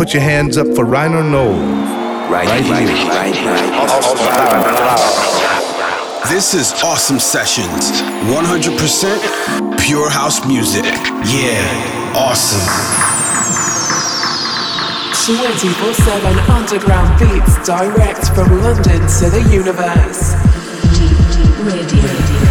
put your hands up for Rhino Knoll. Right, right, right, right, right. This is Awesome Sessions. 100% pure house music. Yeah, awesome. 24 7 underground beats direct from London to the universe. Radio. take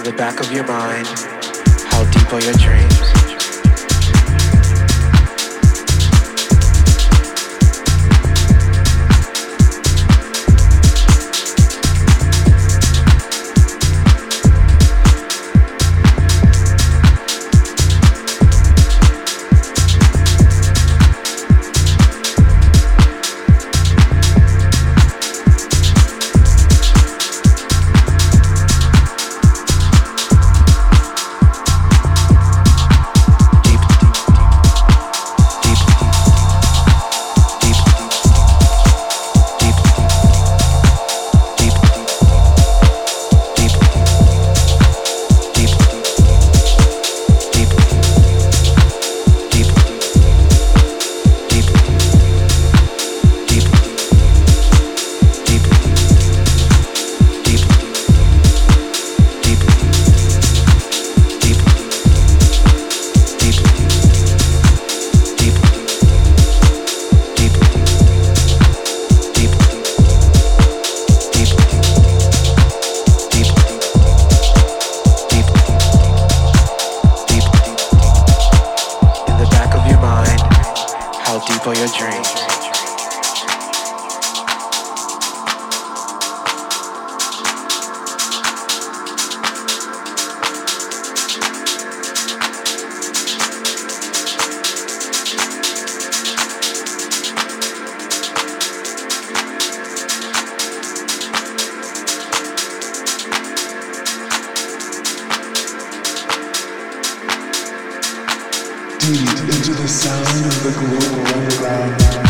in the back of your mind? How deep are your dreams? into the sound of the global underground.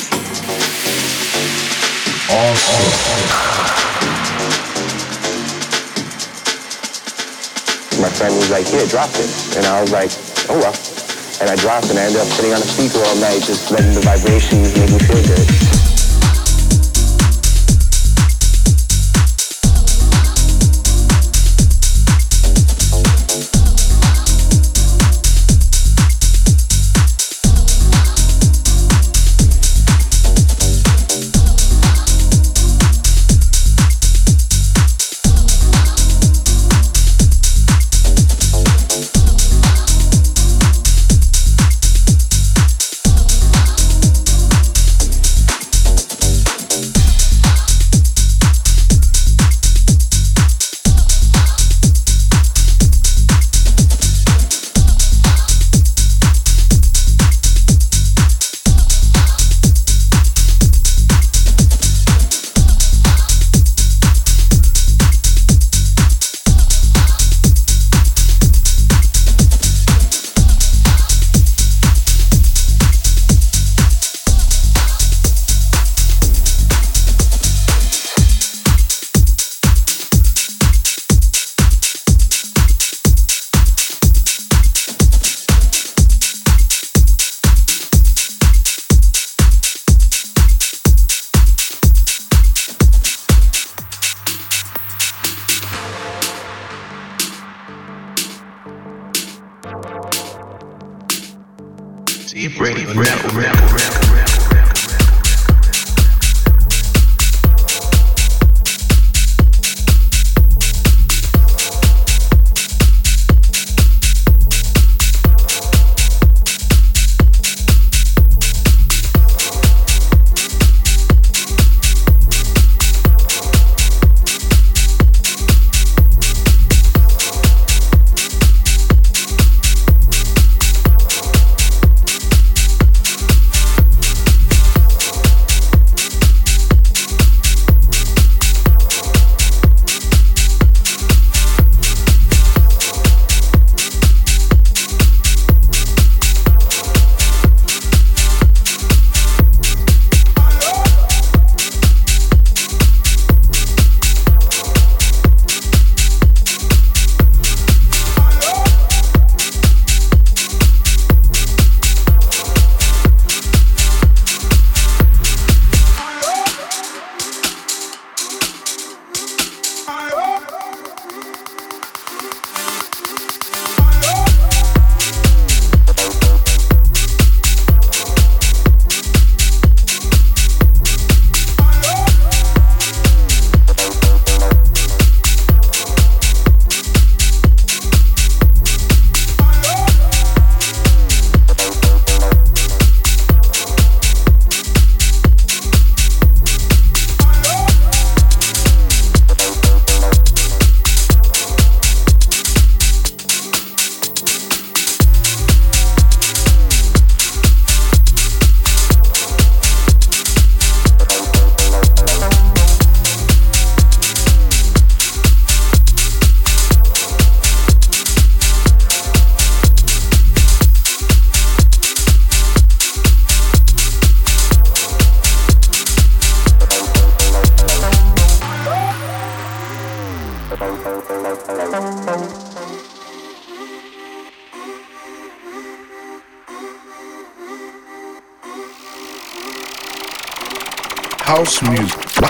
My friend was like, here, drop it. And I was like, oh well. And I dropped and I ended up sitting on a speaker all night just letting the vibrations make me feel good.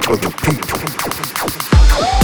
For the people.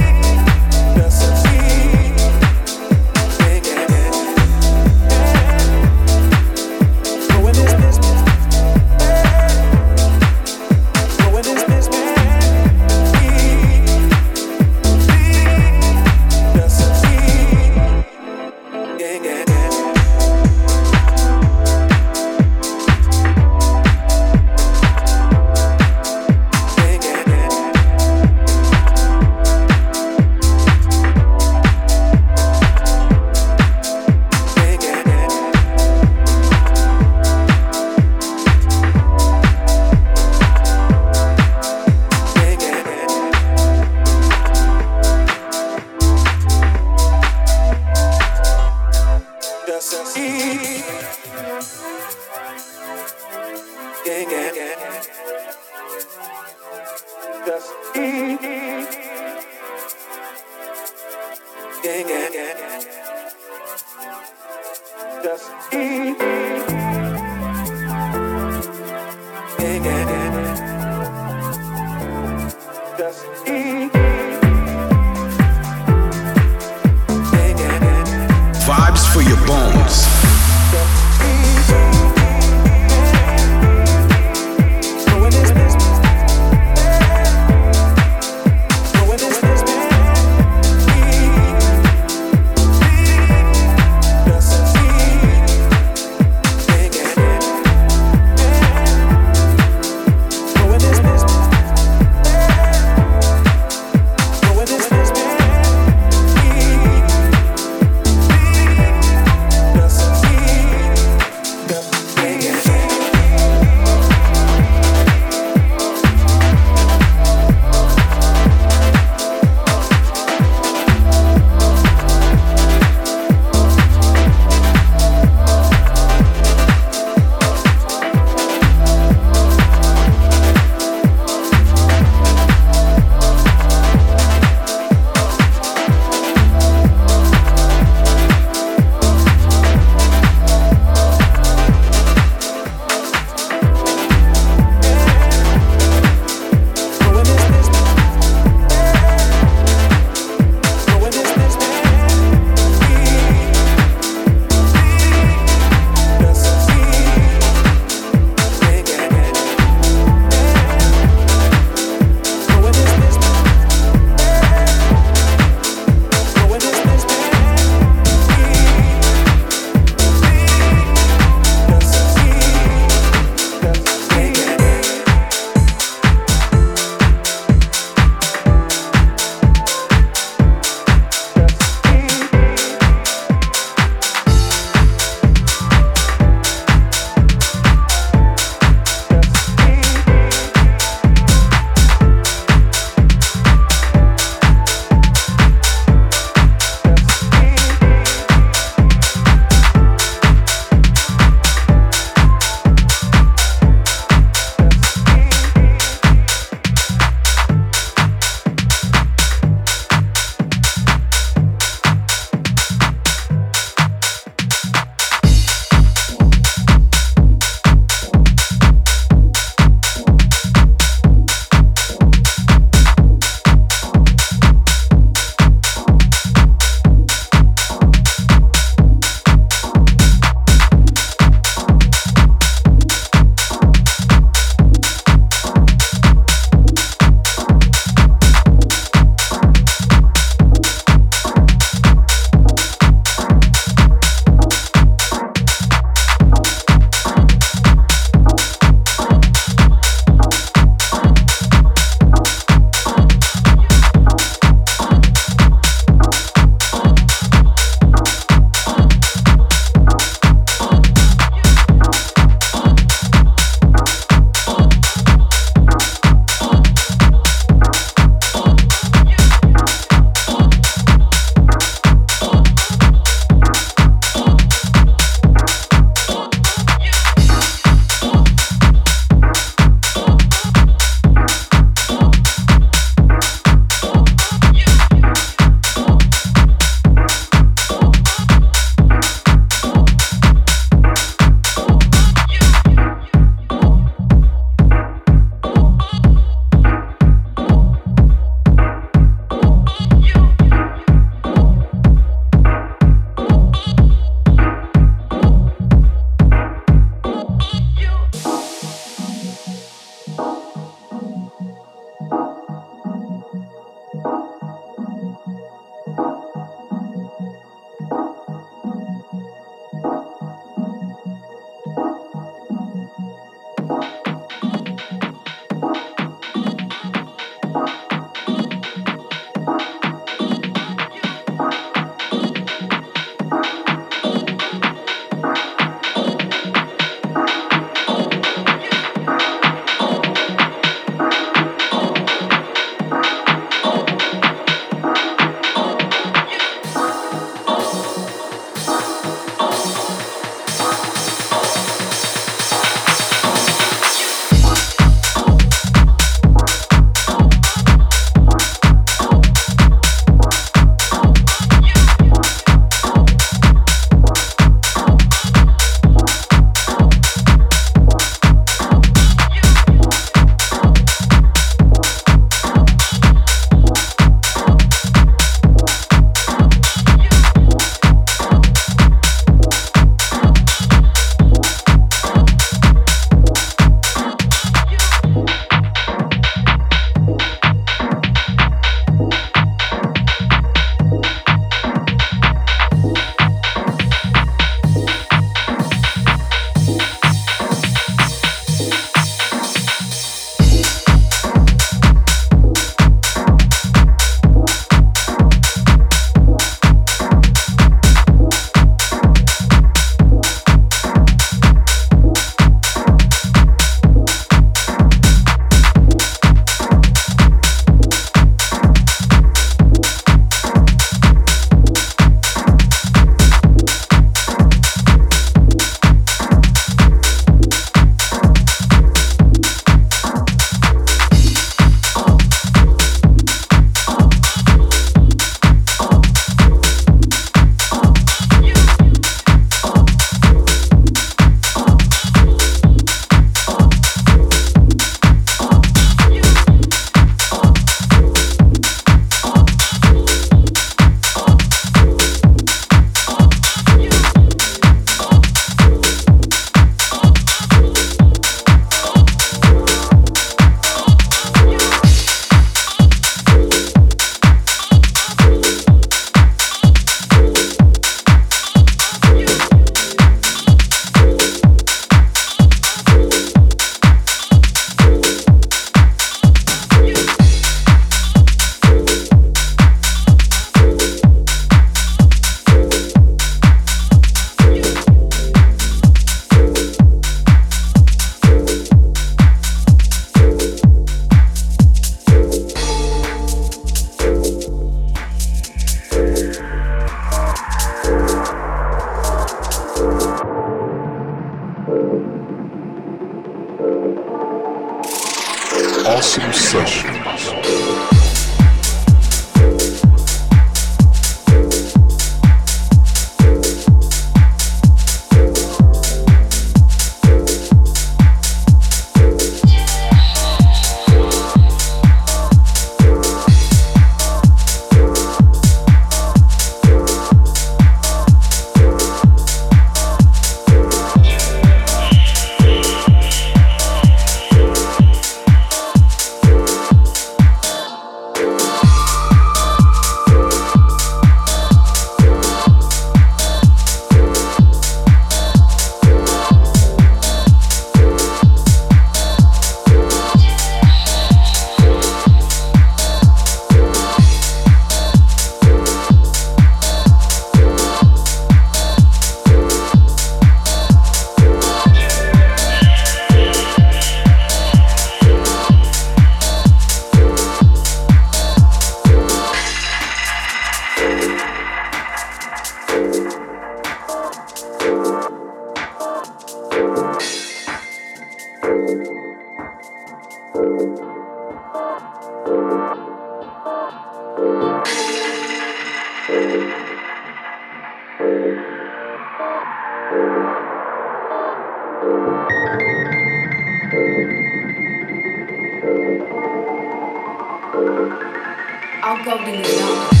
Our golden is young. Our